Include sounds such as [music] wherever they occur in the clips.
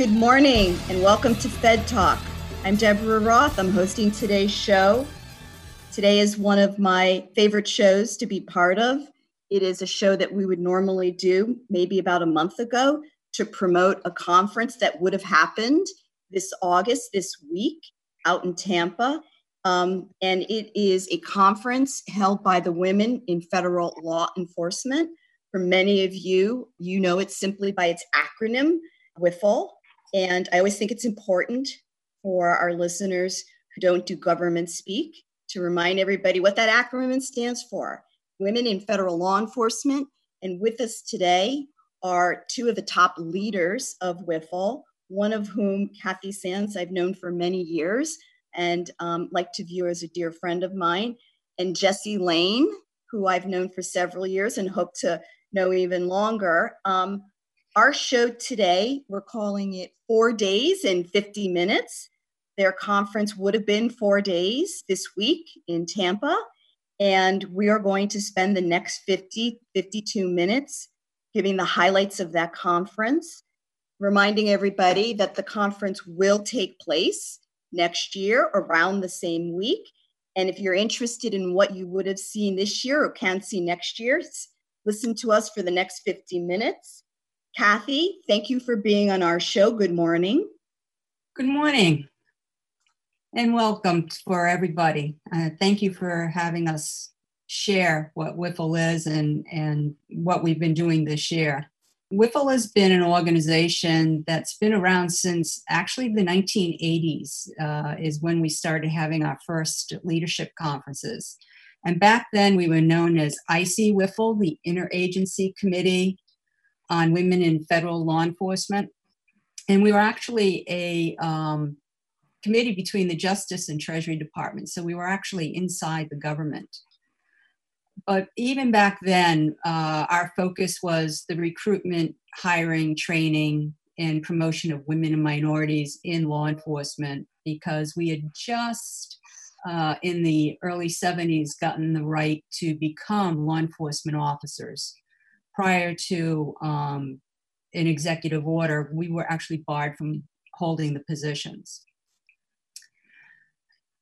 Good morning and welcome to Fed Talk. I'm Deborah Roth. I'm hosting today's show. Today is one of my favorite shows to be part of. It is a show that we would normally do maybe about a month ago to promote a conference that would have happened this August, this week, out in Tampa. Um, and it is a conference held by the Women in Federal Law Enforcement. For many of you, you know it simply by its acronym, WIFL. And I always think it's important for our listeners who don't do government speak to remind everybody what that acronym stands for Women in Federal Law Enforcement. And with us today are two of the top leaders of WIFL, one of whom, Kathy Sands, I've known for many years and um, like to view as a dear friend of mine, and Jesse Lane, who I've known for several years and hope to know even longer. Um, our show today, we're calling it Four Days in 50 Minutes. Their conference would have been four days this week in Tampa. And we are going to spend the next 50, 52 minutes giving the highlights of that conference, reminding everybody that the conference will take place next year around the same week. And if you're interested in what you would have seen this year or can see next year, listen to us for the next 50 minutes. Kathy, thank you for being on our show. Good morning. Good morning and welcome for everybody. Uh, thank you for having us share what WIFL is and, and what we've been doing this year. WIFL has been an organization that's been around since actually the 1980s, uh, is when we started having our first leadership conferences. And back then we were known as IC WIFL, the Interagency Committee on women in federal law enforcement. And we were actually a um, committee between the Justice and Treasury Department. So we were actually inside the government. But even back then, uh, our focus was the recruitment, hiring, training, and promotion of women and minorities in law enforcement because we had just uh, in the early 70s gotten the right to become law enforcement officers prior to um, an executive order, we were actually barred from holding the positions.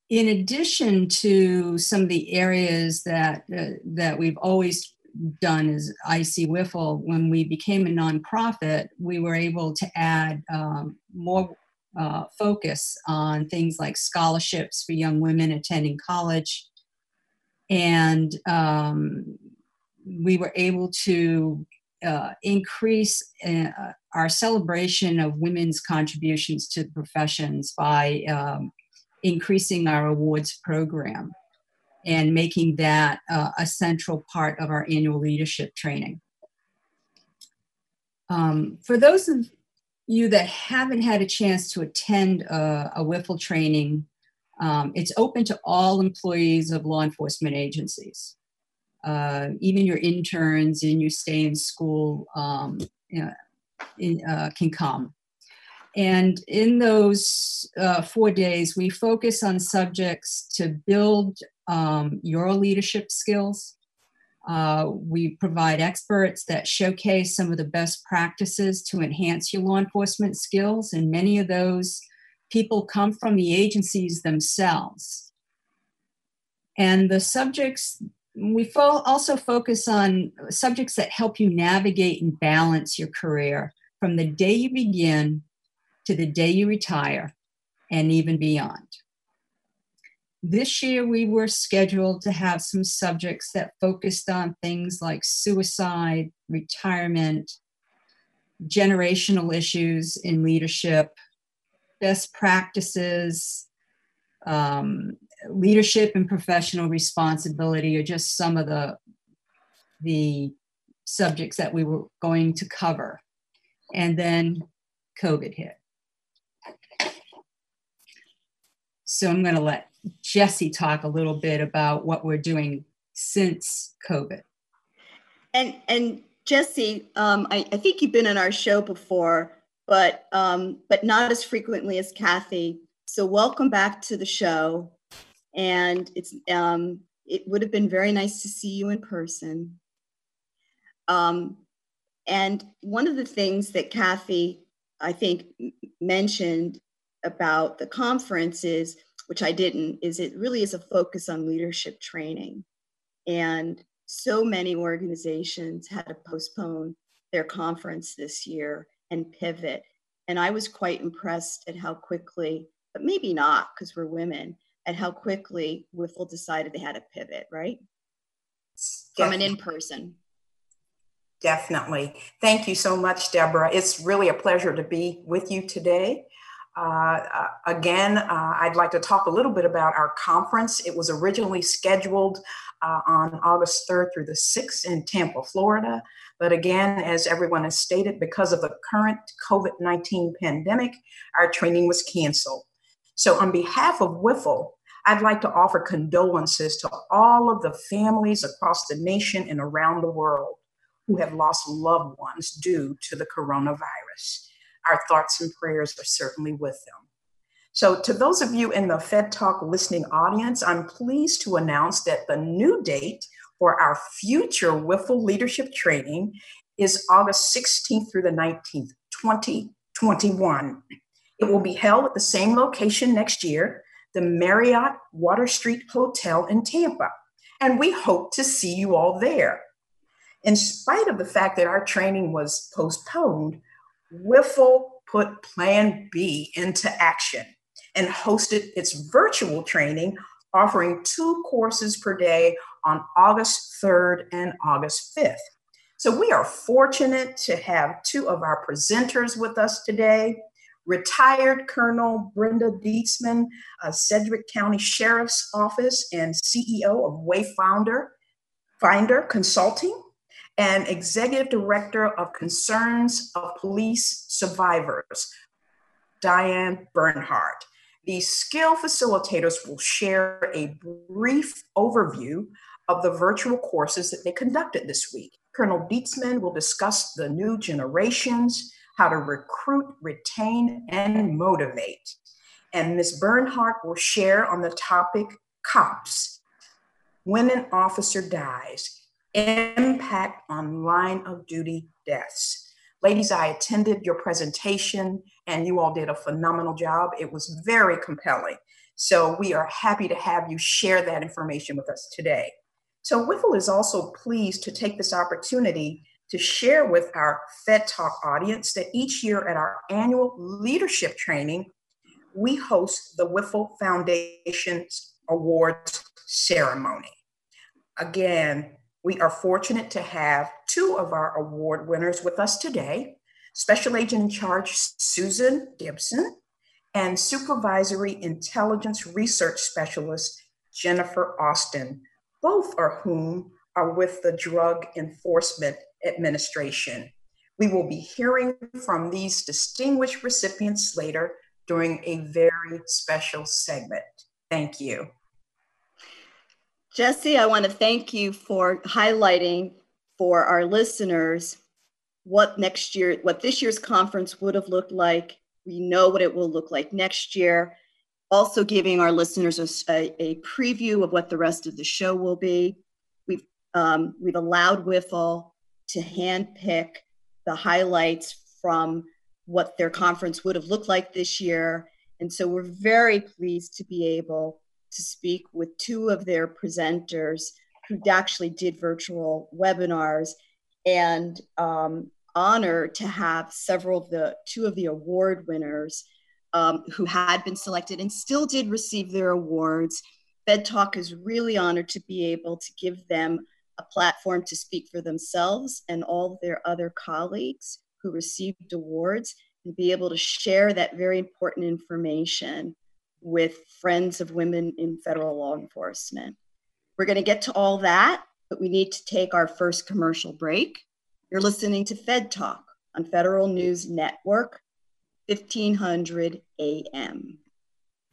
In addition to some of the areas that uh, that we've always done as IC WIFL, when we became a nonprofit, we were able to add um, more uh, focus on things like scholarships for young women attending college and um, we were able to uh, increase uh, our celebration of women's contributions to the professions by um, increasing our awards program and making that uh, a central part of our annual leadership training. Um, for those of you that haven't had a chance to attend a, a WIFL training, um, it's open to all employees of law enforcement agencies uh, even your interns and you stay in school um, in, uh, can come. And in those uh, four days, we focus on subjects to build um, your leadership skills. Uh, we provide experts that showcase some of the best practices to enhance your law enforcement skills, and many of those people come from the agencies themselves. And the subjects we fo- also focus on subjects that help you navigate and balance your career from the day you begin to the day you retire and even beyond. this year we were scheduled to have some subjects that focused on things like suicide, retirement, generational issues in leadership, best practices, um, leadership and professional responsibility are just some of the the subjects that we were going to cover. And then COVID hit. So I'm going to let Jesse talk a little bit about what we're doing since COVID. And and Jesse, um, I, I, think you've been on our show before, but um, but not as frequently as Kathy. So welcome back to the show. And it's um, it would have been very nice to see you in person. Um, and one of the things that Kathy, I think, mentioned about the conference is, which I didn't, is it really is a focus on leadership training. And so many organizations had to postpone their conference this year and pivot. And I was quite impressed at how quickly, but maybe not because we're women, at how quickly WIFL decided they had to pivot, right? From an in person. Definitely. Thank you so much, Deborah. It's really a pleasure to be with you today. Uh, uh, again, uh, I'd like to talk a little bit about our conference. It was originally scheduled uh, on August 3rd through the 6th in Tampa, Florida. But again, as everyone has stated, because of the current COVID 19 pandemic, our training was canceled. So, on behalf of WIFL, I'd like to offer condolences to all of the families across the nation and around the world who have lost loved ones due to the coronavirus. Our thoughts and prayers are certainly with them. So, to those of you in the Fed Talk listening audience, I'm pleased to announce that the new date for our future WIFL leadership training is August 16th through the 19th, 2021. It will be held at the same location next year, the Marriott Water Street Hotel in Tampa. And we hope to see you all there. In spite of the fact that our training was postponed, WIFL put Plan B into action and hosted its virtual training, offering two courses per day on August 3rd and August 5th. So we are fortunate to have two of our presenters with us today. Retired Colonel Brenda Dietzman, uh, Sedgwick County Sheriff's Office and CEO of Wayfinder Finder Consulting, and Executive Director of Concerns of Police Survivors, Diane Bernhard. These skill facilitators will share a brief overview of the virtual courses that they conducted this week. Colonel Dietzman will discuss the new generations, how to recruit, retain, and motivate. And Ms. Bernhard will share on the topic COPS, when an officer dies, impact on line of duty deaths. Ladies, I attended your presentation and you all did a phenomenal job. It was very compelling. So we are happy to have you share that information with us today. So WIFL is also pleased to take this opportunity to share with our Fed Talk audience that each year at our annual leadership training, we host the WIFL Foundation's Awards ceremony. Again, we are fortunate to have two of our award winners with us today Special Agent in Charge Susan Gibson and Supervisory Intelligence Research Specialist Jennifer Austin, both of whom are with the Drug Enforcement Administration. We will be hearing from these distinguished recipients later during a very special segment. Thank you. Jesse, I want to thank you for highlighting for our listeners what next year, what this year's conference would have looked like. We know what it will look like next year. Also, giving our listeners a, a preview of what the rest of the show will be. Um, we've allowed WIFL to handpick the highlights from what their conference would have looked like this year, and so we're very pleased to be able to speak with two of their presenters who actually did virtual webinars and um, honored to have several of the two of the award winners um, who had been selected and still did receive their awards. Fed Talk is really honored to be able to give them a platform to speak for themselves and all their other colleagues who received awards and be able to share that very important information with friends of women in federal law enforcement. We're going to get to all that, but we need to take our first commercial break. You're listening to Fed Talk on Federal News Network, 1500 AM.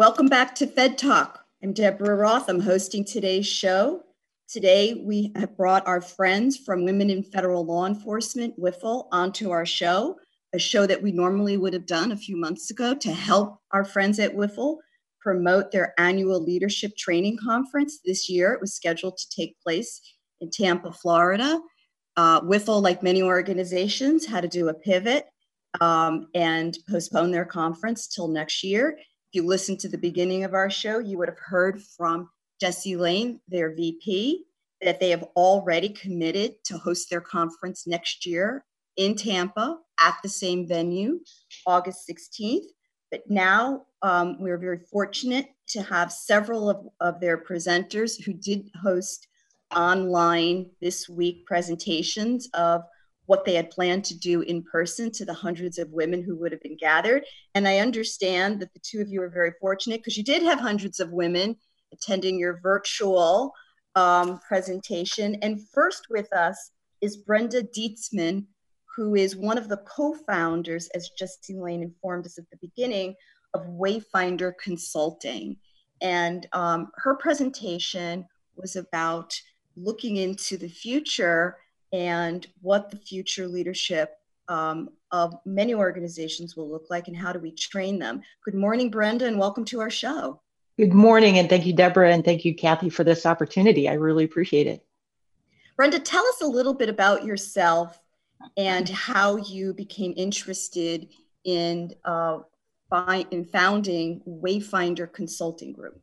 Welcome back to Fed Talk. I'm Deborah Roth. I'm hosting today's show. Today, we have brought our friends from Women in Federal Law Enforcement, WIFL, onto our show, a show that we normally would have done a few months ago to help our friends at WIFL promote their annual leadership training conference. This year, it was scheduled to take place in Tampa, Florida. Uh, like many organizations, had to do a pivot um, and postpone their conference till next year. If you listened to the beginning of our show, you would have heard from Jesse Lane, their VP, that they have already committed to host their conference next year in Tampa at the same venue, August 16th. But now um, we're very fortunate to have several of, of their presenters who did host online this week presentations of what they had planned to do in person to the hundreds of women who would have been gathered. And I understand that the two of you are very fortunate because you did have hundreds of women attending your virtual um, presentation. And first with us is Brenda Dietzman, who is one of the co founders, as Justine Lane informed us at the beginning, of Wayfinder Consulting. And um, her presentation was about looking into the future and what the future leadership um, of many organizations will look like and how do we train them. Good morning, Brenda, and welcome to our show. Good morning, and thank you, Deborah, and thank you, Kathy, for this opportunity. I really appreciate it. Brenda, tell us a little bit about yourself and how you became interested in, uh, in founding Wayfinder Consulting Group.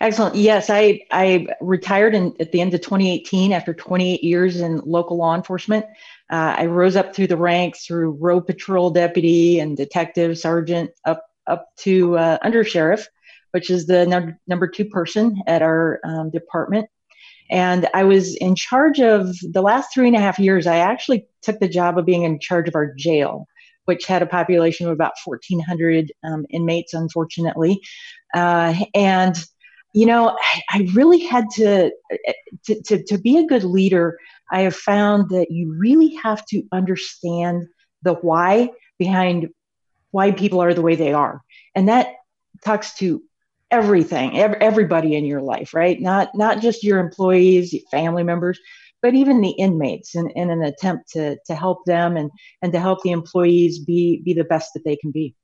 Excellent. Yes, I I retired in, at the end of 2018 after 28 years in local law enforcement. Uh, I rose up through the ranks through road patrol deputy and detective sergeant up up to uh, under sheriff, which is the num- number two person at our um, department. And I was in charge of the last three and a half years. I actually took the job of being in charge of our jail, which had a population of about 1,400 um, inmates, unfortunately. Uh, and you know, I, really had to, eh, eh, to, to, to be a good leader. I have found that you really have to understand the why behind why people are the way they are. And that talks to everything, everybody in your life, right? Not, not just your employees, your family members, but even the inmates in, in an attempt to, to help them and, and to help the employees be, be the best that they can be.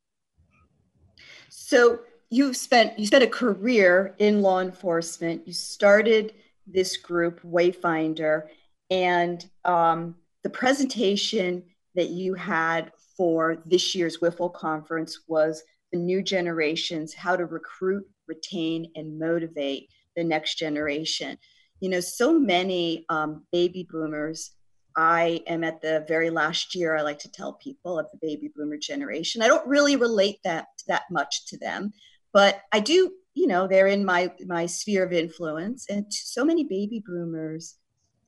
So you've spent you spent a career in law enforcement. You started this group, Wayfinder, and um, the presentation that you had for this year's WIFL conference was the new generations, how to recruit, retain, and motivate the next generation. You know, so many um, baby boomers. I am at the very last year, I like to tell people, of the baby boomer generation. I don't really relate that that much to them but I do, you know, they're in my my sphere of influence, and so many baby boomers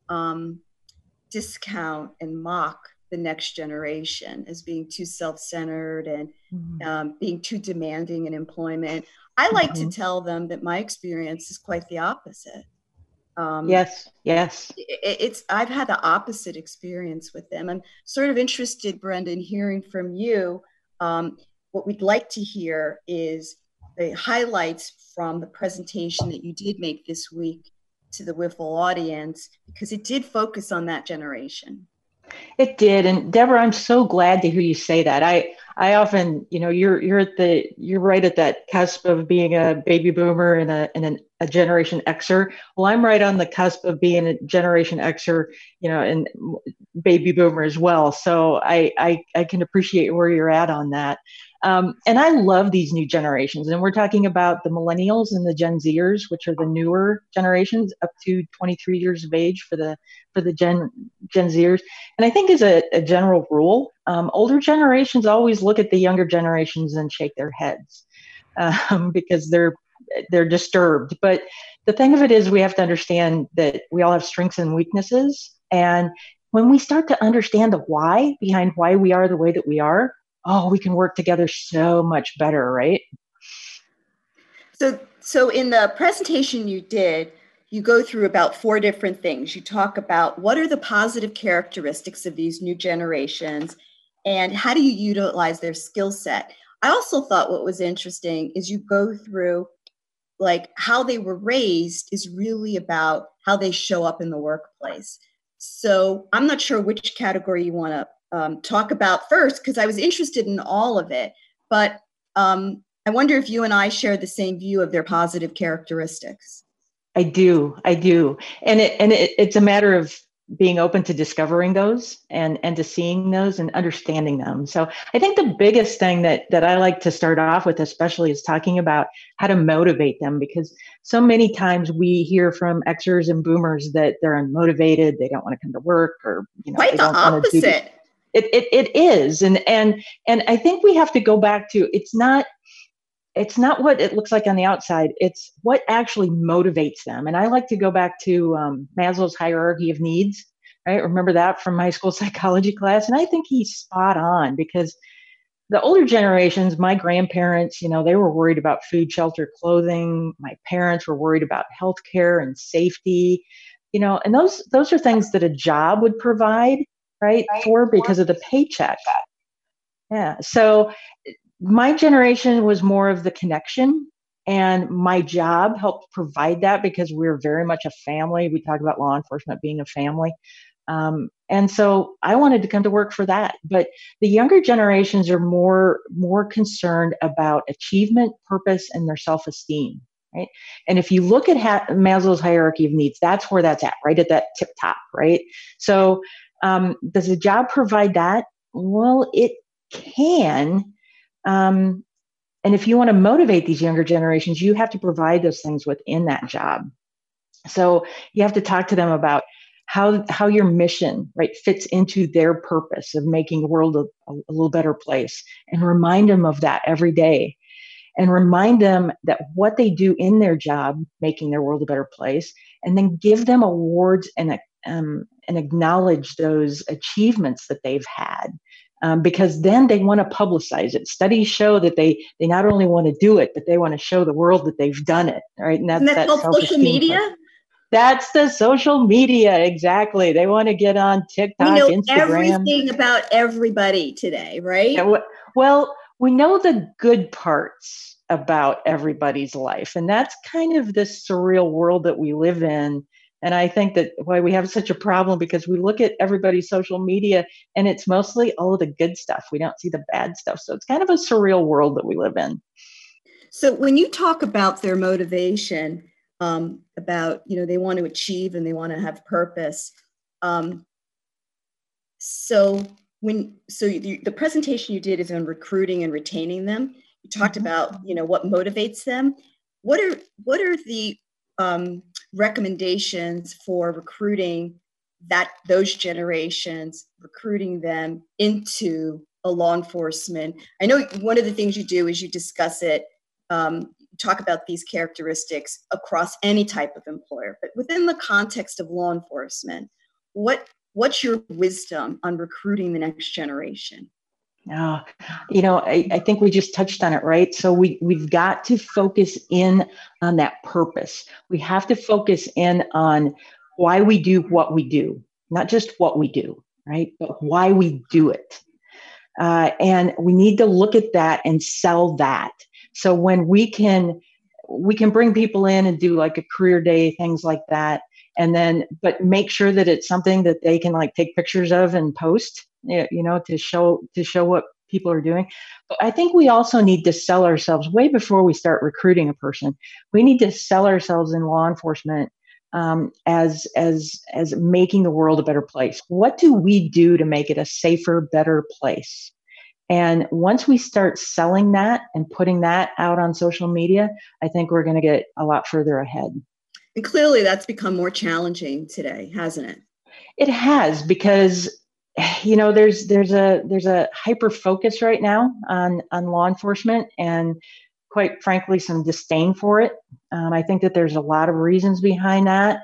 um, discount and mock the next generation as being too self-centered and mm-hmm. um, being too demanding in employment. I like mm-hmm. to tell them that my experience is quite the opposite. Um, yes, yes. It, it's I've had the opposite experience with them. I'm sort of interested, Brendan, hearing from you. Um, what we'd like to hear is the highlights from the presentation that you did make this week to the WIFL audience because it did focus on that generation. It did, and Deborah, I'm so glad to hear you say that. I I often, you know, you're you're at the you're right at that cusp of being a baby boomer and a and an a Generation Xer. Well, I'm right on the cusp of being a Generation Xer, you know, and baby boomer as well. So I, I, I can appreciate where you're at on that. Um, and I love these new generations. And we're talking about the millennials and the Gen Zers, which are the newer generations up to 23 years of age for the for the Gen Gen Zers. And I think as a, a general rule, um, older generations always look at the younger generations and shake their heads um, [laughs] because they're they're disturbed. But the thing of it is, we have to understand that we all have strengths and weaknesses. And when we start to understand the why behind why we are the way that we are, oh, we can work together so much better, right? So, so in the presentation you did, you go through about four different things. You talk about what are the positive characteristics of these new generations and how do you utilize their skill set. I also thought what was interesting is you go through like how they were raised is really about how they show up in the workplace. So I'm not sure which category you want to um, talk about first because I was interested in all of it. But um, I wonder if you and I share the same view of their positive characteristics. I do, I do, and it and it, it's a matter of being open to discovering those and and to seeing those and understanding them. So i think the biggest thing that that i like to start off with especially is talking about how to motivate them because so many times we hear from xers and boomers that they're unmotivated they don't want to come to work or you know quite the opposite. it, it, it is. And and and i think we have to go back to it's not it's not what it looks like on the outside it's what actually motivates them and i like to go back to um, maslow's hierarchy of needs right? Remember that from my school [laughs] psychology class and i think he's spot on because the older generations my grandparents you know they were worried about food shelter clothing my parents were worried about health care and safety you know and those those are things that a job would provide right, right. for because of the paycheck. Yeah so my generation was more of the connection and my job helped provide that because we're very much a family. We talk about law enforcement being a family. Um, and so i wanted to come to work for that. But the younger generations are more more concerned about achievement purpose and their self-esteem right? And if you look at ha- maslow's hierarchy of needs that's where that's at right at that tip top right? So um, does a job provide that? Well it can um, and if you want to motivate these younger generations, you have to provide those things within that job. So you have to talk to them about how how your mission right fits into their purpose of making the world a, a little better place, and remind them of that every day, and remind them that what they do in their job, making their world a better place, and then give them awards and um, and acknowledge those achievements that they've had um, because then they want to publicize it. Studies show that they they not only want to do it, but they want to show the world that they've done it. Right, and that's that social media. Part. That's the social media, exactly. They want to get on TikTok, we know Instagram. Everything about everybody today, right? Yeah, well, we know the good parts about everybody's life, and that's kind of this surreal world that we live in and I think that why we have such a problem because we look at everybody's social media and it's mostly all the good stuff. We don't see the bad stuff. So it's kind of a surreal world that we live in. So when you talk about their motivation, um, about you know they want to achieve and they want to have purpose. Um, so when so the, the presentation you did is on recruiting and retaining them. You talked mm-hmm. about you know what motivates them. What are what are the um, recommendations for recruiting that those generations, recruiting them into a law enforcement. I know one of the things you do is you discuss it, um, talk about these characteristics across any type of employer, but within the context of law enforcement, what what's your wisdom on recruiting the next generation? Oh, you know, I, I, think we just touched on it, right? So we we've got to focus in on that purpose. We have to focus in on why we do what we do, not just what we do, right? But why we do it. Uh, and we need to look at that and sell that. So when we can we can bring people in and do like a career day, things like that, and then but make sure that it's something that they can like take pictures of and post you know to show to show what people are doing. But I think we also need to sell ourselves way before we start recruiting a person. We need to sell ourselves in law enforcement um, as as as making the world a better place. What do we do to make it a safer, better place? And once we start selling that and putting that out on social media, I think we're going to get a lot further ahead. And clearly, that's become more challenging today, hasn't it? It has because [sighs] you know there's there's a there's a hyper focus right now on on law enforcement and quite frankly some disdain for it. Um, I think that there's a lot of reasons behind that.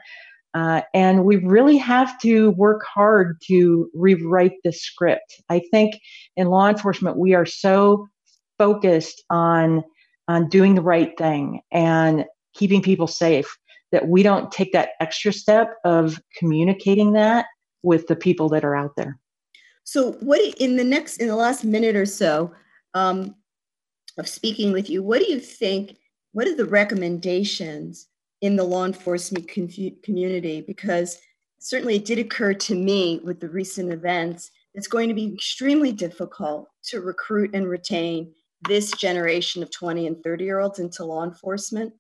Uh, and we really have to work hard to rewrite the script. I think in law enforcement, we are so focused on, on doing the right thing and keeping people safe that we don't take that extra step of communicating that with the people that are out there. So, what in the next, in the last minute or so um, of speaking with you, what do you think? What are the recommendations in the law enforcement community? Because certainly it did occur to me with the recent events, it's going to be extremely difficult to recruit and retain this generation of 20 and 30 year olds into law enforcement.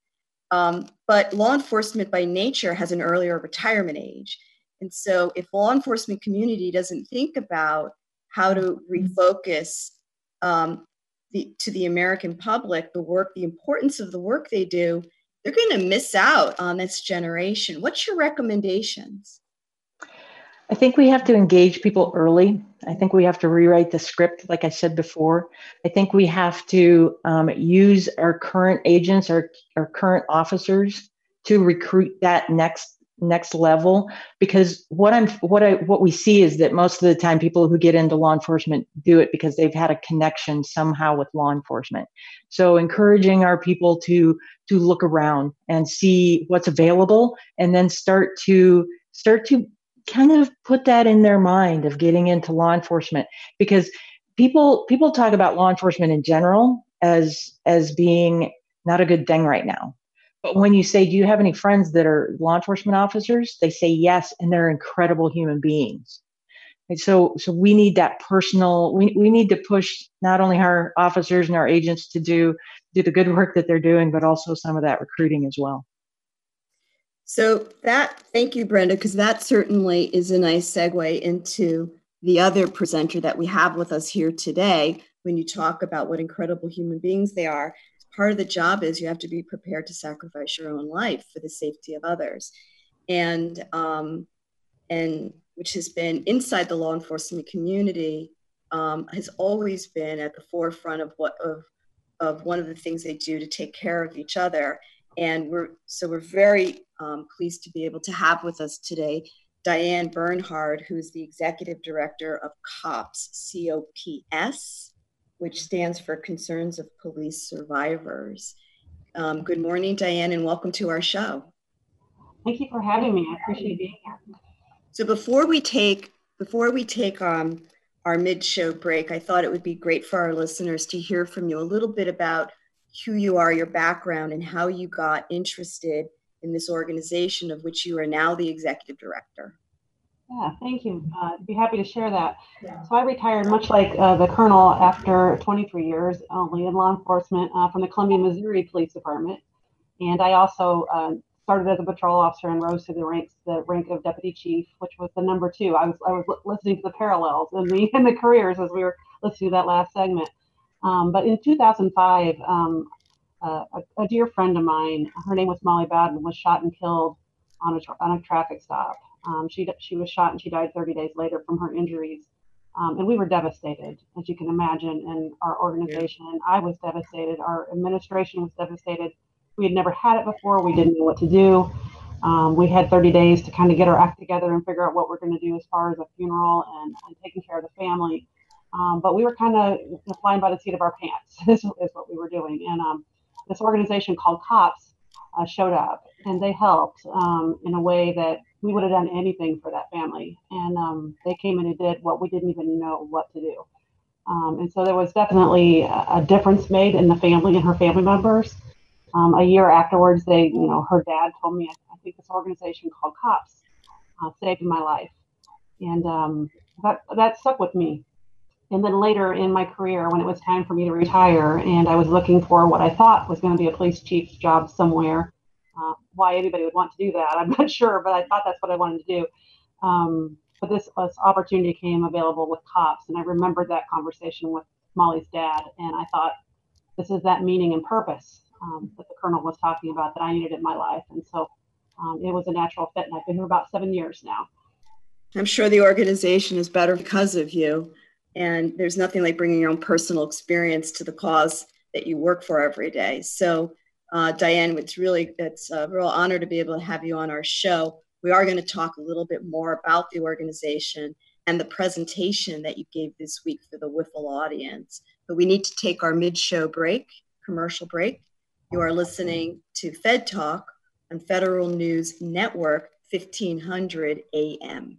Um, but law enforcement by nature has an earlier retirement age. And so if law enforcement community doesn't think about how to refocus um, the, to the American public the work, the importance of the work they do, they're going to miss out on this generation. What's your recommendations? I think we have to engage people early. I think we have to rewrite the script, like I said before. I think we have to um, use our current agents, our, our current officers to recruit that next next level because what i'm what i what we see is that most of the time people who get into law enforcement do it because they've had a connection somehow with law enforcement. So encouraging our people to to look around and see what's available and then start to start to kind of put that in their mind of getting into law enforcement. Because people people talk about law enforcement in general as as being not a good thing right now but when you say do you have any friends that are law enforcement officers? They say yes and they're incredible human beings. And so so we need that personal we, we need to push not only our officers and our agents to do do the good work that they're doing but also some of that recruiting as well. So that, thank you, Brenda, because that certainly is a nice segue into the other presenter that we have with us here today. When you talk about what incredible human beings they are, part of the job is you have to be prepared to sacrifice your own life for the safety of others, and um, and which has been inside the law enforcement community um, has always been at the forefront of what of of one of the things they do to take care of each other. And we're so we're very um, pleased to be able to have with us today Diane Bernhard, who's the executive director of COPS, C-O-P-S, which stands for Concerns of Police Survivors. Um, good morning, Diane, and welcome to our show. Thank you for having me. I appreciate being here. So before we take before we take um, our mid-show break, I thought it would be great for our listeners to hear from you a little bit about who you are, your background, and how you got interested in this organization of which you are now the executive director. Yeah, thank you. Uh, I'd be happy to share that. Yeah. So I retired, much like uh, the colonel, after 23 years only in law enforcement uh, from the Columbia, Missouri Police Department. And I also uh, started as a patrol officer and rose to the ranks, the rank of deputy chief, which was the number two. I was I was listening to the parallels in the [laughs] in the careers as we were listening to that last segment. Um, but in 2005, um, uh, a, a, dear friend of mine, her name was Molly Bowden, was shot and killed on a, on a traffic stop. Um, she, she was shot and she died 30 days later from her injuries. Um, and we were devastated, as you can imagine, in our organization. Yeah. I was devastated. Our administration was devastated. We had never had it before. We didn't know what to do. Um, we had 30 days to kind of get our act together and figure out what we're going to do as far as a funeral and, and taking care of the family. Um, but we were kind of flying by the seat of our pants, [laughs] this is what we were doing. And um, this organization called COPS uh, showed up and they helped um, in a way that we would have done anything for that family. And um, they came in and did what we didn't even know what to do. Um, and so there was definitely a difference made in the family and her family members. Um, a year afterwards, they, you know, her dad told me, I think this organization called COPS uh, saved my life. And that, that stuck with me and then later in my career, when it was time for me to retire, and I was looking for what I thought was going to be a police chief's job somewhere. Uh, why anybody would want to do that, I'm not [laughs] sure, but I thought that's what I wanted to do. Um, but this, this opportunity came available with cops, and I remembered that conversation with Molly's dad, and I thought, this is that meaning and purpose um, that the colonel was talking about that I needed in my life, and so um, it was a natural fit. And I've been here about seven years now. I'm sure the organization is better because of you. And there's nothing like bringing your own personal experience to the cause that you work for every day. So, uh, Diane, it's really it's a real honor to be able to have you on our show. We are going to talk a little bit more about the organization and the presentation that you gave this week for the WIFL audience. But we need to take our mid-show break, commercial break. You are listening to Fed Talk on Federal News Network, 1500 AM.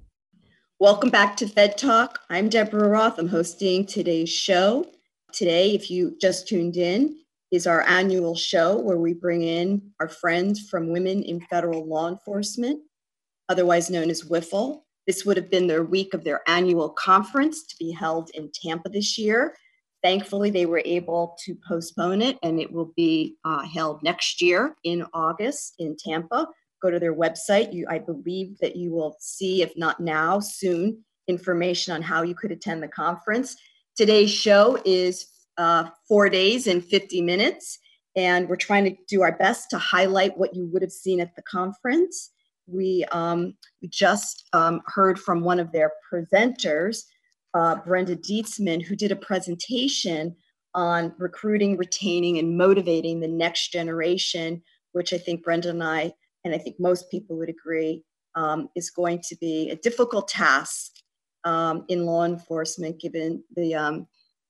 Welcome back to Fed Talk. I'm Deborah Roth. I'm hosting today's show. Today, if you just tuned in, is our annual show where we bring in our friends from Women in Federal Law Enforcement, otherwise known as WIFL. This would have been their week of their annual conference to be held in Tampa this year. Thankfully, they were able to postpone it and it will be uh, held next year in August in Tampa go to their website. You, I believe that you will see, if not now, soon, information on how you could attend the conference. Today's show is uh, four days and 50 minutes, and we're trying to do our best to highlight what you would have seen at the conference. We, um, just um, heard from one of their presenters, uh, Brenda Dietzman, who did a presentation on recruiting, retaining, and motivating the next generation, which I think Brenda and I and I think most people would agree, um, is going to be a difficult task um, in law enforcement, given the um,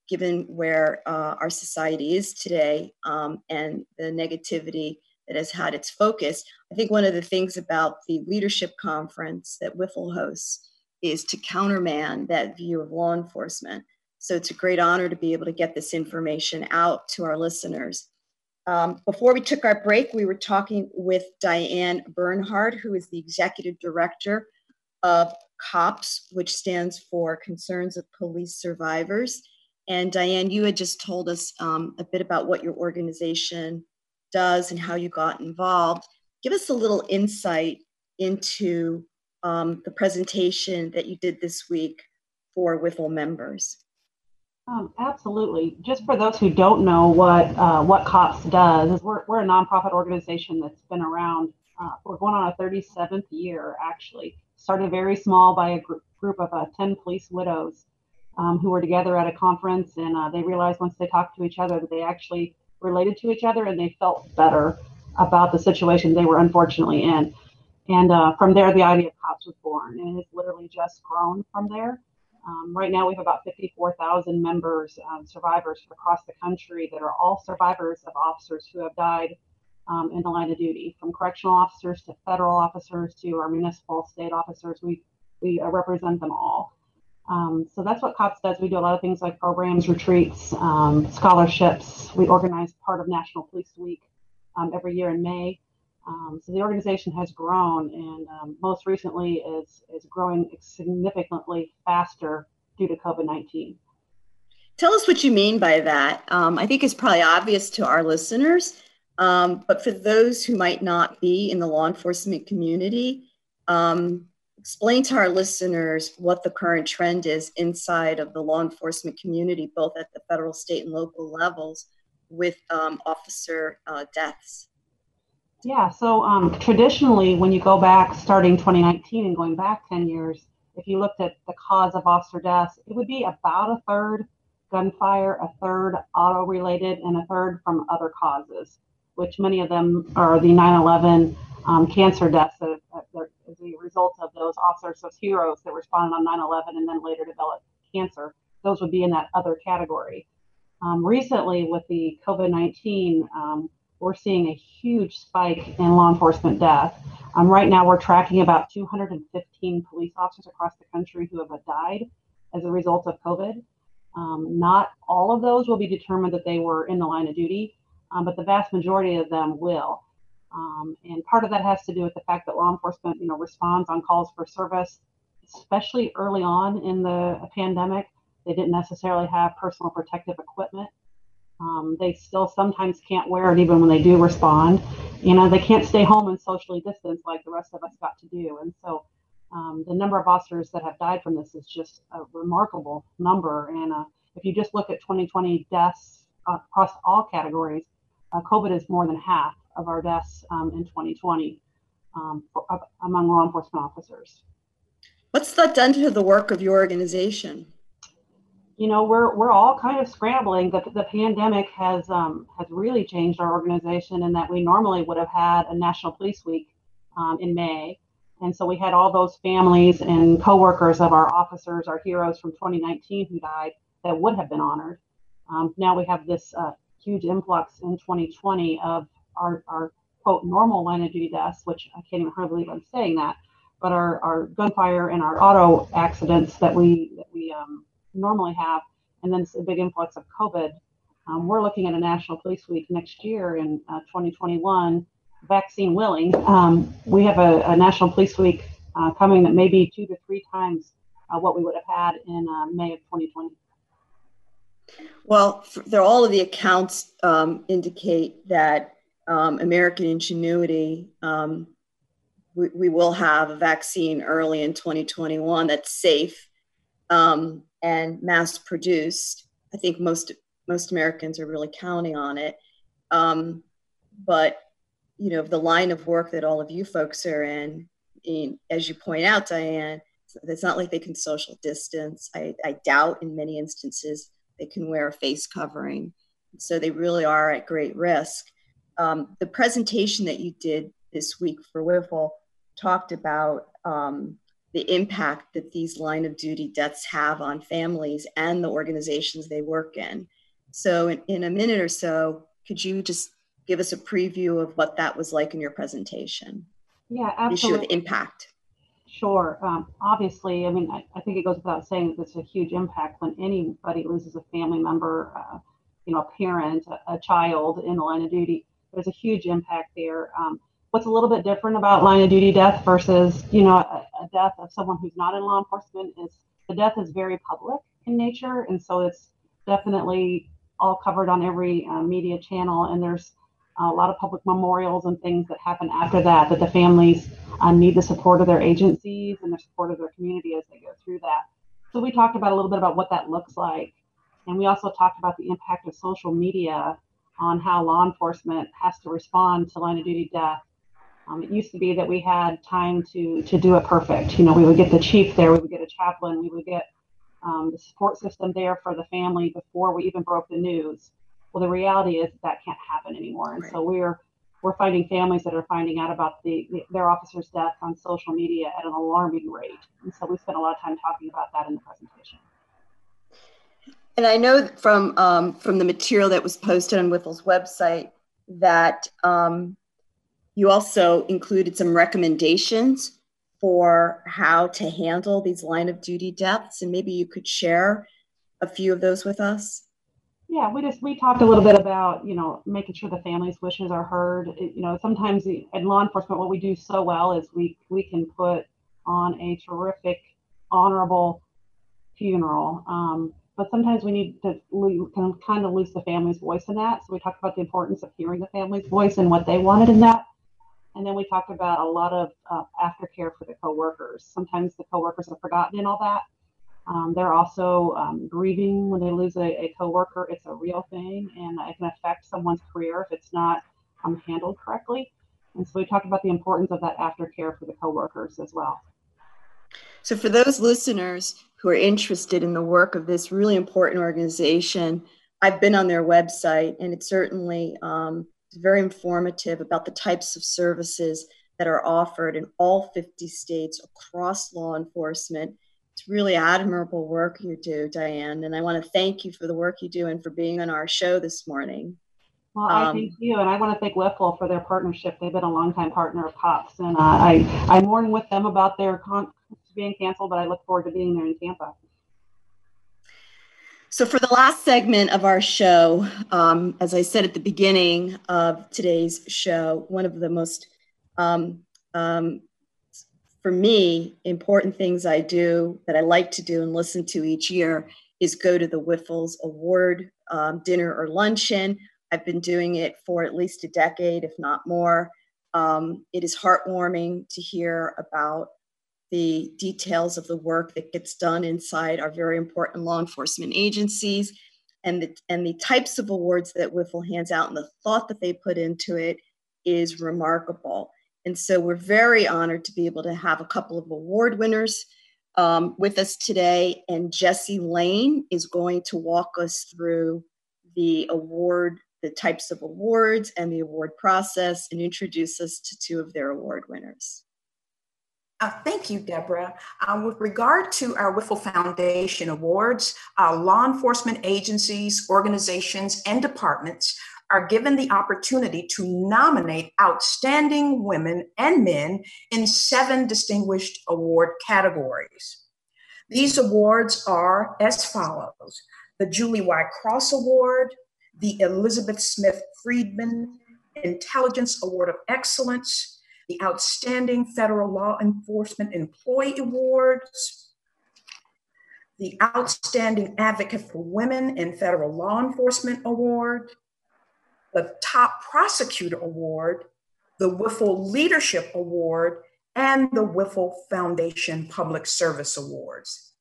given where uh, our society is today um, and the negativity that has had its focus. I think one of the things about the leadership conference that WIFL hosts is to countermand that view of law enforcement. So it's a great honor to be able to get this information out to our listeners. Um, before we took our break, we were talking with Diane Bernhard, who is the executive director of COPS, which stands for Concerns of Police Survivors. And Diane, you had just told us um, a bit about what your organization does and how you got involved. Give us a little insight into um, the presentation that you did this week for WIFL members. Um, absolutely. Just for those who don't know what uh, what COPS does, is we're, we're a nonprofit organization that's been around. Uh, we're going on our 37th year, actually. Started very small by a gr- group of uh, 10 police widows um, who were together at a conference, and uh, they realized once they talked to each other that they actually related to each other and they felt better about the situation they were unfortunately in. And uh, from there, the idea of COPS was born, and it's literally just grown from there. Um, right now, we have about 54,000 members, um, survivors across the country that are all survivors of officers who have died um, in the line of duty, from correctional officers to federal officers to our municipal state officers. We we uh, represent them all. Um, so that's what COPS does. We do a lot of things like programs, retreats, um, scholarships. We organize part of National Police Week um, every year in May. Um, so the organization has grown, and um, most recently is is growing significantly faster due to COVID nineteen. Tell us what you mean by that. Um, I think it's probably obvious to our listeners, um, but for those who might not be in the law enforcement community, um, explain to our listeners what the current trend is inside of the law enforcement community, both at the federal, state, and local levels with um, officer uh, deaths. Yeah, so um, traditionally, when you go back starting 2019 and going back 10 years, if you looked at the cause of officer deaths, it would be about a third gunfire, a third auto related, and a third from other causes, which many of them are the 9 11 um, cancer deaths as a result of those officers, those heroes that responded on 9 11 and then later developed cancer. Those would be in that other category. Um, recently, with the COVID 19, um, we're seeing a huge spike in law enforcement death. Um, right now, we're tracking about 215 police officers across the country who have died as a result of COVID. Um, not all of those will be determined that they were in the line of duty, um, but the vast majority of them will. Um, and part of that has to do with the fact that law enforcement, you know, responds on calls for service, especially early on in the pandemic. They didn't necessarily have personal protective equipment. Um, they still sometimes can't wear it even when they do respond. You know, they can't stay home and socially distance like the rest of us got to do. And so um, the number of officers that have died from this is just a remarkable number. And uh, if you just look at 2020 deaths uh, across all categories, uh, COVID is more than half of our deaths um, in 2020 um, for, among law enforcement officers. What's that done to the work of your organization? You know we're we're all kind of scrambling. The the pandemic has um, has really changed our organization in that we normally would have had a National Police Week um, in May, and so we had all those families and coworkers of our officers, our heroes from 2019 who died that would have been honored. Um, now we have this uh, huge influx in 2020 of our, our quote normal line of duty deaths, which I can't even hardly believe I'm saying that, but our, our gunfire and our auto accidents that we that we um, normally have, and then a big influx of COVID. Um, we're looking at a National Police Week next year in uh, 2021, vaccine willing. Um, we have a, a, National Police Week uh, coming that may be two to three times uh, what we would have had in uh, May of 2020. Well, for, all of the accounts um, indicate that um, American ingenuity, um, we, we, will have a vaccine early in 2021 that's safe. Um, and mass produced. I think most most Americans are really counting on it. Um, but you know, the line of work that all of you folks are in, in as you point out, Diane, it's not like they can social distance. I, I doubt in many instances they can wear a face covering. So they really are at great risk. Um, the presentation that you did this week for WIFL talked about um, the impact that these line of duty deaths have on families and the organizations they work in. So, in, in, a minute or so, could you just give us a preview of what that was like in your presentation? Yeah, absolutely. Issue of impact. Sure. Um, obviously, I mean, I, I, think it goes without saying that it's a huge impact when anybody loses a family member, uh, you know, a parent, a, a, child in the line of duty. There's a huge impact there. Um, what's a little bit different about line of duty death versus you know a, a, death of someone who's not in law enforcement is the death is very public in nature. And so it's definitely all covered on every uh, media channel. And there's a lot of public memorials and things that happen after that that the families uh, need the support of their agencies and the support of their community as they go through that. So we talked about a little bit about what that looks like. And we also talked about the impact of social media on how law enforcement has to respond to line of duty death um, it used to be that we had time to to do it perfect. You know, we would get the chief there, we would get a chaplain, we would get um, the support system there for the family before we even broke the news. Well, the reality is that can't happen anymore, and right. so we're we're finding families that are finding out about the, the, their officer's death on social media at an alarming rate. And so we spent a lot of time talking about that in the presentation. And I know from um, from the material that was posted on WIFL's website that um, you also included some recommendations for how to handle these line of duty deaths, and maybe you could share a few of those with us. Yeah, we just we talked a little bit about you know making sure the family's wishes are heard. It, you know, sometimes in law enforcement, what we do so well is we we can put on a terrific, honorable funeral. Um, but sometimes we need to kind of lose the family's voice in that. So we talked about the importance of hearing the family's voice and what they wanted in that And then we talked about a lot of uh, aftercare for the coworkers. Sometimes the coworkers are forgotten in all that. Um, they're also um, grieving when they lose a, a coworker. It's a real thing, and it can affect someone's career if it's not um, handled correctly. And so we talked about the importance of that aftercare for the coworkers as well. So, for those listeners who are interested in the work of this really important organization, I've been on their website, and it's certainly um, very informative about the types of services that are offered in all 50 states across law enforcement. It's really admirable work you do, Diane, and I want to thank you for the work you do and for being on our show this morning. Well, I um, thank you, and I want to thank WIFL for their partnership. They've been a longtime partner of COPS, and uh, I I mourn with them about their con- being canceled, but I look forward to being there in Tampa. So, for the last segment of our show, um, as I said at the beginning of today's show, one of the most, um, um, for me, important things I do that I like to do and listen to each year is go to the WIFL's award um, dinner or luncheon. I've been doing it for at least a decade, if not more. Um, it is heartwarming to hear about the details of the work that gets done inside our very important law enforcement agencies and the, and the types of awards that WIFL hands out and the thought that they put into it is remarkable. And so we're very honored to be able to have a couple of award winners um, with us today. And Jesse Lane is going to walk us through the award the types of awards and the award process and introduce us to two of their award winners. Uh, thank you, Deborah. Uh, with regard to our WIFL Foundation awards, uh, law enforcement agencies, organizations, and departments are given the opportunity to nominate outstanding women and men in seven distinguished award categories. These awards are as follows the Julie Y. Cross Award, the Elizabeth Smith Friedman Intelligence Award of Excellence, the Outstanding Federal Law Enforcement Employee Awards, the Outstanding Advocate for Women in Federal Law Enforcement Award, the Top Prosecutor Award, the WIFL Leadership Award, and the WIFL Foundation Public Service Awards.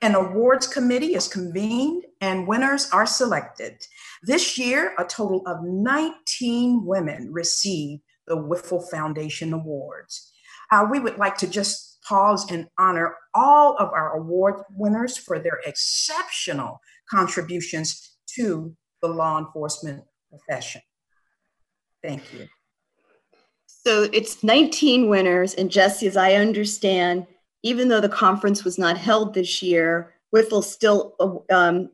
An awards committee is convened and winners are selected. This year, a total of 19 women received the WIFL Foundation Awards. Uh, we would like to just pause and honor all of our award winners for their exceptional contributions to the law enforcement profession. Thank you. So it's 19 winners, and Jesse, as I understand, even though the conference was not held this year, WIFL still um,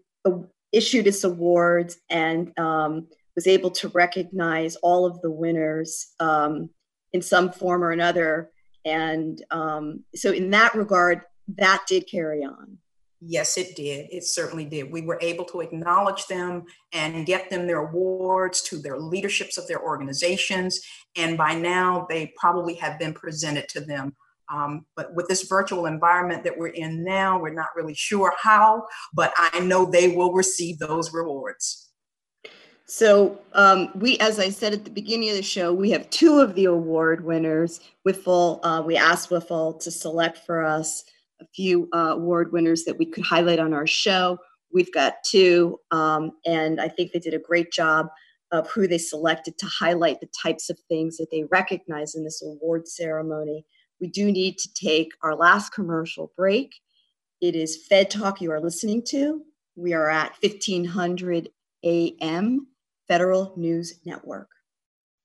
issued its awards and um, was able to recognize all of the winners um, in some form or another. And um, so, in that regard, that did carry on. Yes, it did. It certainly did. We were able to acknowledge them and get them their awards to their leaderships of their organizations. And by now, they probably have been presented to them um, but with this virtual environment that we're in now, we're not really sure how, but I know they will receive those rewards. So um, we, as I said at the beginning of the show, we have two of the award winners. WIFL, uh, we asked WIFL to select for us a few uh, award winners that we could highlight on our show. We've got two, um, and I think they did a great job of who they selected to highlight the types of things that they recognize in this award ceremony we do need to take our last commercial break. It is Fed Talk you are listening to. We are at 1500 AM Federal News Network.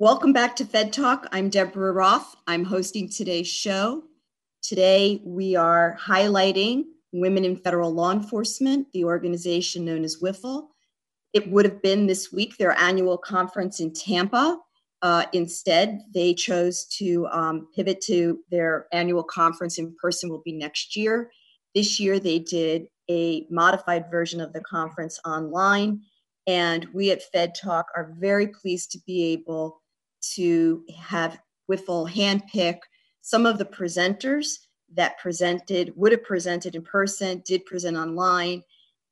Welcome back to Fed Talk. I'm Deborah Roth. I'm hosting today's show. Today, we are highlighting Women in Federal Law Enforcement, the organization known as WIFL. It would have been this week their annual conference in Tampa. Uh, instead, they chose to um, pivot to their annual conference in person will be next year. This year, they did a modified version of the conference online. And we at Fed Talk are very pleased to be able to have WIFL handpick some of the presenters that presented, would have presented in person, did present online,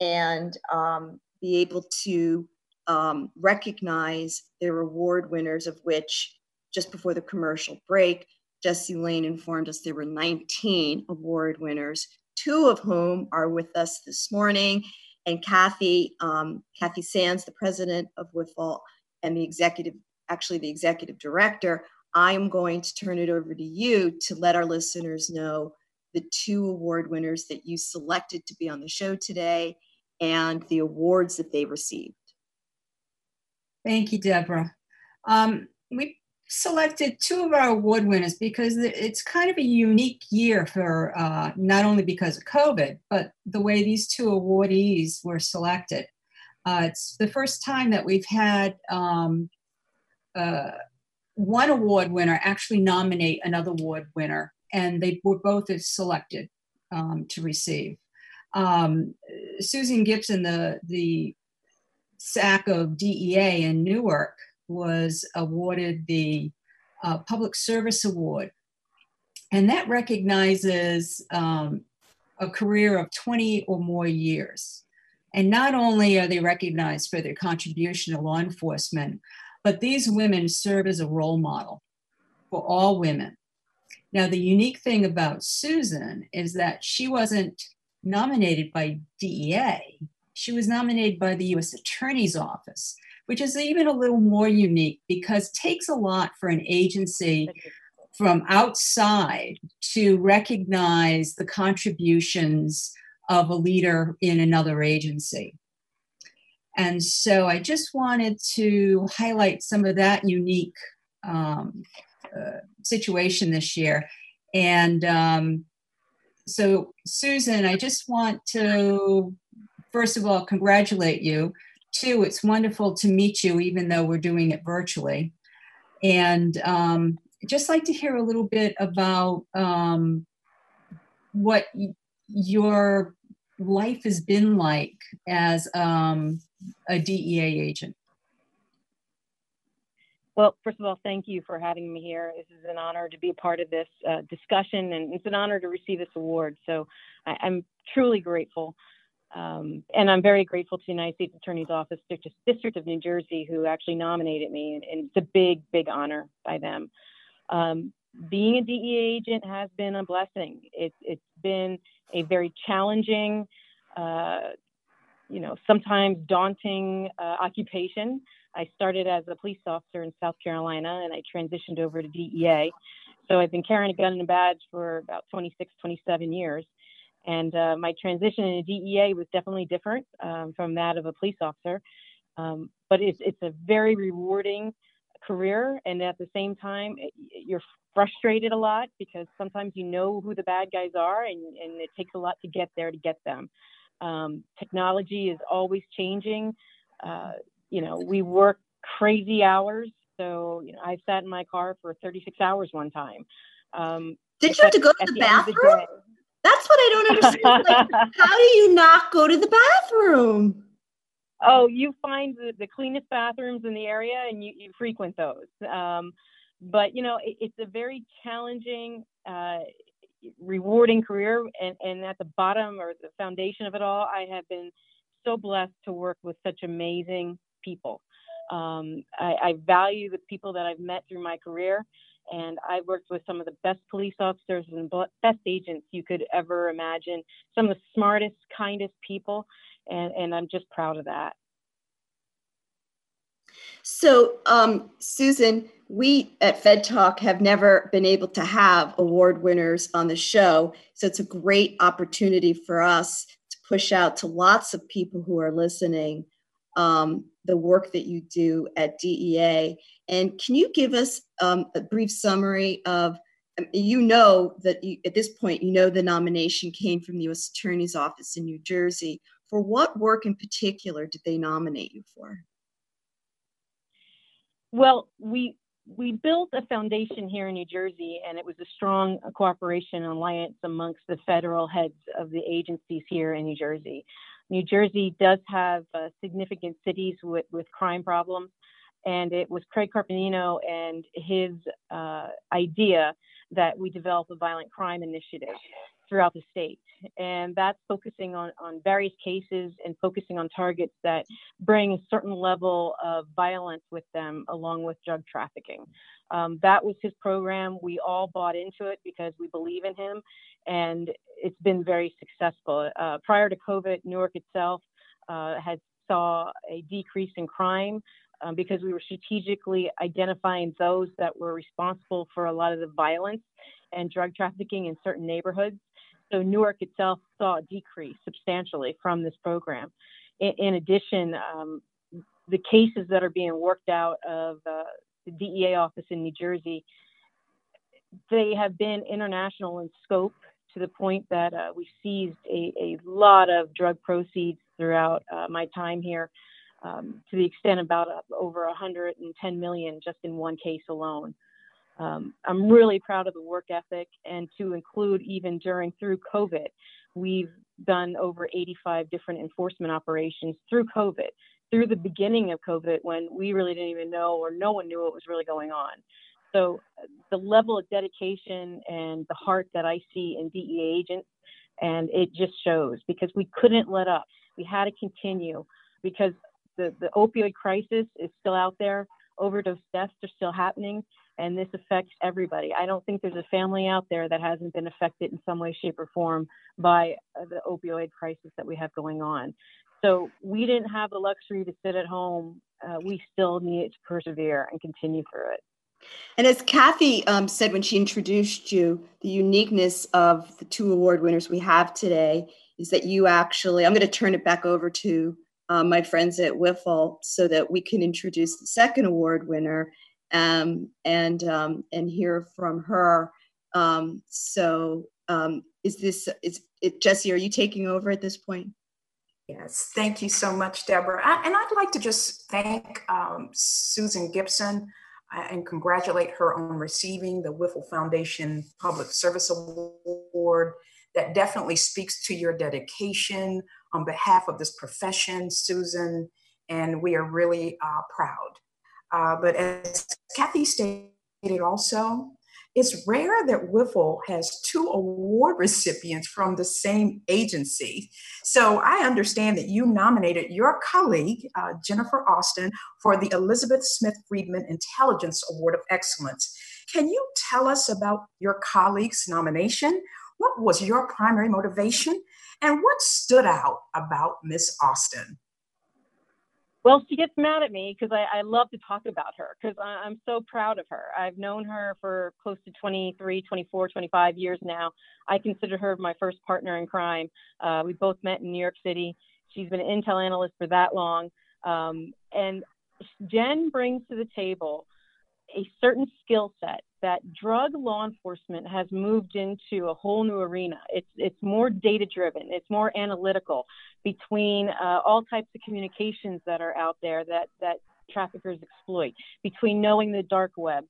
and um, be able to um, recognize their award winners, of which just before the commercial break, Jesse Lane informed us there were 19 award winners, two of whom are with us this morning. And Kathy, um, Kathy Sanz, the president of WIFL, and the executive, actually the executive director, I'm going to turn it over to you to let our listeners know the two award winners that you selected to be on the show today and the awards that they received. Thank you, Deborah. Um, we selected two of our award winners because it's kind of a unique year for uh, not only because of COVID, but the way these two awardees were selected. Uh, it's the first time that we've had um, uh, one award winner actually nominate another award winner, and they were both selected um, to receive. Um, Susan Gibson, the the SAC of DEA in Newark, was awarded the uh, Public Service Award, and that recognizes um, a career of 20 or more years. And not only are they recognized for their contribution to law enforcement, but these women serve as a role model for all women. Now, the unique thing about Susan is that she wasn't nominated by DEA, she was nominated by the US Attorney's Office, which is even a little more unique because it takes a lot for an agency from outside to recognize the contributions of a leader in another agency. And so I just wanted to highlight some of that unique um, uh, situation this year. And um, so, Susan, I just want to, first of all, congratulate you. Two, it's wonderful to meet you, even though we're doing it virtually. And um, just like to hear a little bit about um, what your life has been like as um, a DEA agent? Well, first of all, thank you for having me here. This is an honor to be a part of this uh, discussion, and it's an honor to receive this award. So I, am truly grateful. Um, and I'm very grateful to the United States Attorney's Office, District of New Jersey, who actually nominated me, and, and it's a big, big honor by them. Um, being a DEA agent has been a blessing. It, has been a very challenging, uh, you know, sometimes daunting uh, occupation. I started as a police officer in South Carolina and I transitioned over to DEA. So I've been carrying a gun and a badge for about 26, 27 years. And uh, my transition into DEA was definitely different um, from that of a police officer. Um, but it's, it's a very rewarding career. And at the same time, it, you're frustrated a lot because sometimes you know who the bad guys are and, and it takes a lot to get there to get them. Um, technology is always changing. Uh, you know, we work crazy hours. So, you know, I sat in my car for 36 hours one time. Um, Did you have to go to the, the bathroom? The That's what I don't understand. like, [laughs] how do you not go to the bathroom? Oh, you find the, the cleanest bathrooms in the area and you, you frequent those. Um, but, you know, it, it's a very challenging, uh, rewarding career and, and at the bottom or the foundation of it all i have been so blessed to work with such amazing people. Um, I, I, value the people that i've met through my career and i've worked with some of the best police officers and best agents you could ever imagine some of the smartest kindest people and, and i'm just proud of that. So um, susan we at Fed Talk have never been able to have award winners on the show. So it's a great opportunity for us to push out to lots of people who are listening um, the work that you do at DEA. And can you give us um, a brief summary of? Um, you know that you, at this point, you know the nomination came from the U.S. Attorney's Office in New Jersey. For what work in particular did they nominate you for? Well, we we built a foundation here in New Jersey, and it was a strong cooperation alliance amongst the federal heads of the agencies here in New Jersey. New Jersey does have uh, significant cities with, with crime problems, and it was Craig Carpenito and his uh, idea that we develop a violent crime initiative throughout the state. And that's focusing on, on various cases and focusing on targets that bring a certain level of violence with them, along with drug trafficking. Um, that was his program. We all bought into it because we believe in him, and it's been very successful. Uh, prior to COVID, Newark itself uh, had saw a decrease in crime um, because we were strategically identifying those that were responsible for a lot of the violence and drug trafficking in certain neighborhoods. So Newark itself saw a decrease substantially from this program. In, in addition, um, the cases that are being worked out of uh, the DEA office in New Jersey, they have been international in scope to the point that uh, we've seized a, a, lot of drug proceeds throughout uh, my time here, um, to the extent about uh, over 110 million just in one case alone. Um, I'm really proud of the work ethic and to include even during through COVID, we've done over 85 different enforcement operations through COVID, through the beginning of COVID when we really didn't even know or no one knew what was really going on. So the level of dedication and the heart that I see in DEA agents, and it just shows because we couldn't let up. We had to continue because the, the opioid crisis is still out there. Overdose deaths are still happening and this affects everybody. I don't think there's a family out there that hasn't been affected in some way, shape, or form by uh, the opioid crisis that we have going on. So we didn't have the luxury to sit at home. Uh, we still needed to persevere and continue through it. And as Kathy um, said when she introduced you, the uniqueness of the two award winners we have today is that you actually, I'm going to turn it back over to um, my friends at WIFL so that we can introduce the second award winner um, and um, and hear from her. Um, so um, is this is it, Jesse? Are you taking over at this point? Yes, thank you so much, Deborah. I, and I'd like to just thank um, Susan Gibson uh, and congratulate her on receiving the WIFL Foundation Public Service Award. That definitely speaks to your dedication on behalf of this profession, Susan, and we are really uh, proud. Uh, but as Kathy stated also, it's rare that WIFL has two award recipients from the same agency. So I understand that you nominated your colleague, uh, Jennifer Austin, for the Elizabeth Smith Friedman Intelligence Award of Excellence. Can you tell us about your colleague's nomination? What was your primary motivation? And what stood out about Miss Austin? Well, she gets mad at me because I, I, love to talk about her because I'm so proud of her. I've known her for close to 23, 24, 25 years now. I consider her my first partner in crime. Uh, we both met in New York City. She's been an intel analyst for that long. Um, and Jen brings to the table a certain skill set that drug law enforcement has moved into a whole new arena. It's it's more data driven. It's more analytical between uh, all types of communications that are out there that that traffickers exploit. Between knowing the dark web,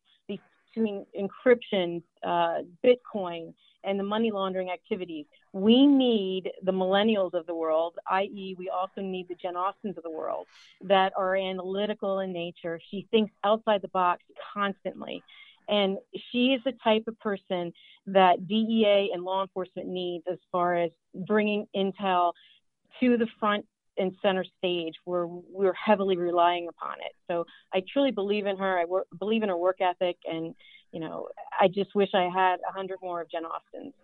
between encryption, uh, Bitcoin, and the money laundering activities. We need the millennials of the world, i.e., we also need the Jen Austins of the world that are analytical in nature. She thinks outside the box constantly. And she is the type of person that DEA and law enforcement needs as far as bringing intel to the front and center stage where we're heavily relying upon it. So I truly believe in her. I work, believe in her work ethic, and you know, I just wish I had a hundred more of Jen Austin's.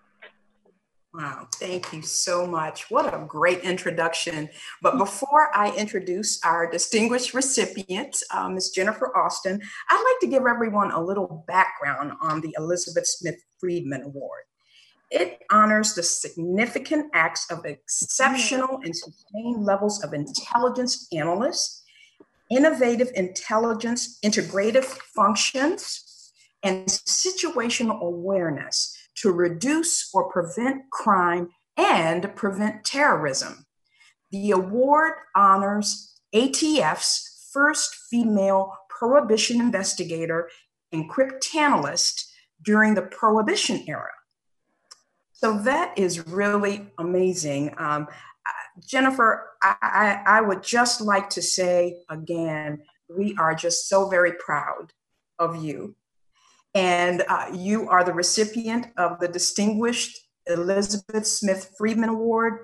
Wow, thank you so much. What a great introduction. But before I introduce our distinguished recipient, uh, Ms. Jennifer Austin, I'd like to give everyone a little background on the Elizabeth Smith Friedman Award. It honors the significant acts of exceptional and sustained levels of intelligence analysts, innovative intelligence integrative functions, and situational awareness to reduce or prevent crime and prevent terrorism. The award honors ATF's first female prohibition investigator and cryptanalyst during the Prohibition era. So that is really amazing. Um, Jennifer, I, I, I would just like to say again, we are just so very proud of you. And uh, you are the recipient of the Distinguished Elizabeth Smith Friedman Award.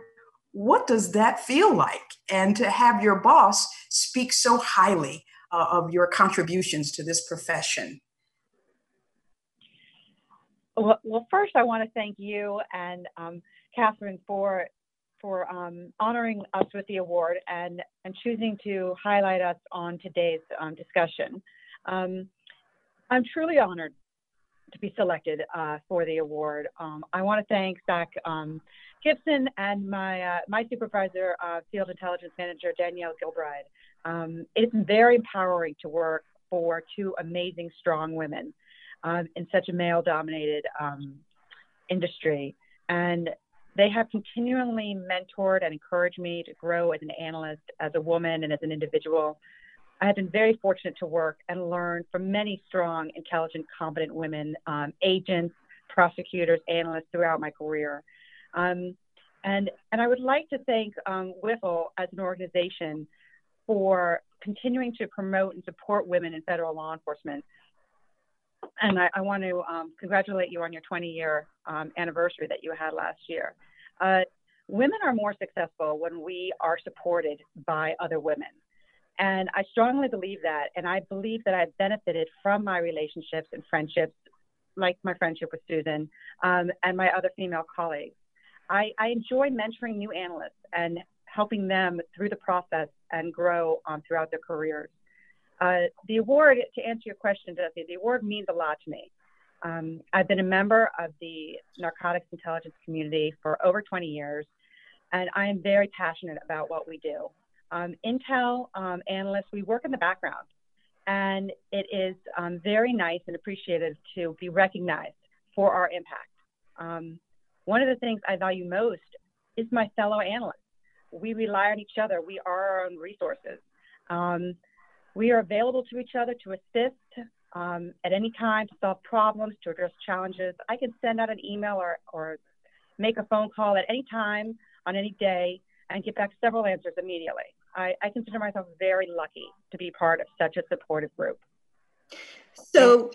What does that feel like? And to have your boss speak so highly uh, of your contributions to this profession. Well, well, first, I want to thank you and um, Catherine for for um, honoring us with the award and, and choosing to highlight us on today's um, discussion. Um, I'm truly honored to be selected uh, for the award. Um, I want to thank SAC um, Gibson and my, uh, my supervisor, uh, Field Intelligence Manager Danielle Gilbride. Um, it's very empowering to work for two amazing, strong women in such a male dominated industry. And they have continually mentored and encouraged me to grow as an analyst, as a woman, and as an individual. I have been very fortunate to work and learn from many strong, intelligent, competent women, um, agents, prosecutors, analysts throughout my career. Um, and, and I would like to thank um, as an organization for continuing to promote and support women in federal law enforcement. And I, I want to um, congratulate you on your 20 year um, anniversary that you had last year. Uh, women are more successful when we are supported by other women. And I strongly believe that. And I believe that I've benefited from my relationships and friendships, like my friendship with Susan um, and my other female colleagues. I, I, enjoy mentoring new analysts and helping them through the process and grow um, throughout their careers. Uh, the award, to answer your question, Jesse, the award means a lot to me. Um, I've been a member of the narcotics intelligence community for over 20 years, and I am very passionate about what we do. Um, Intel um, analysts, we work in the background, and it is um, very nice and appreciated to be recognized for our impact. Um, one of the things I value most is my fellow analysts. We rely on each other. We are our own resources. Um, we are available to each other to assist um, at any time to solve problems, to address challenges. I can send out an email or, or make a phone call at any time on any day and get back several answers immediately. I, I consider myself very lucky to be part of such a supportive group. So,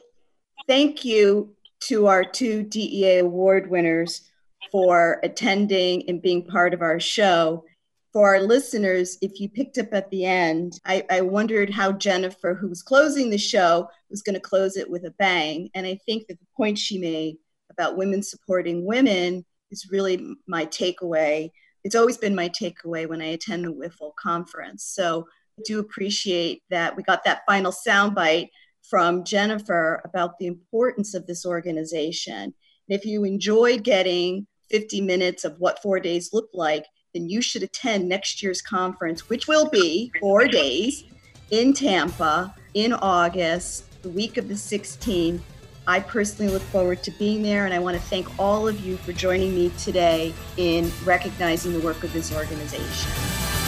thank you to our two DEA award winners for attending and being part of our show for our listeners, if you picked up at the end, I, I wondered how Jennifer, who was closing the show, was going to close it with a bang. And I think that the point she made about women supporting women is really my takeaway. It's always been my takeaway when I attend the WIFL conference. So I do appreciate that we got that final soundbite from Jennifer about the importance of this organization. And if you enjoyed getting 50 minutes of what four days look like, then you should attend next year's conference, which will be four days in Tampa in August, the week of the 16th. I personally look forward to being there, and I want to thank all of you for joining me today in recognizing the work of this organization.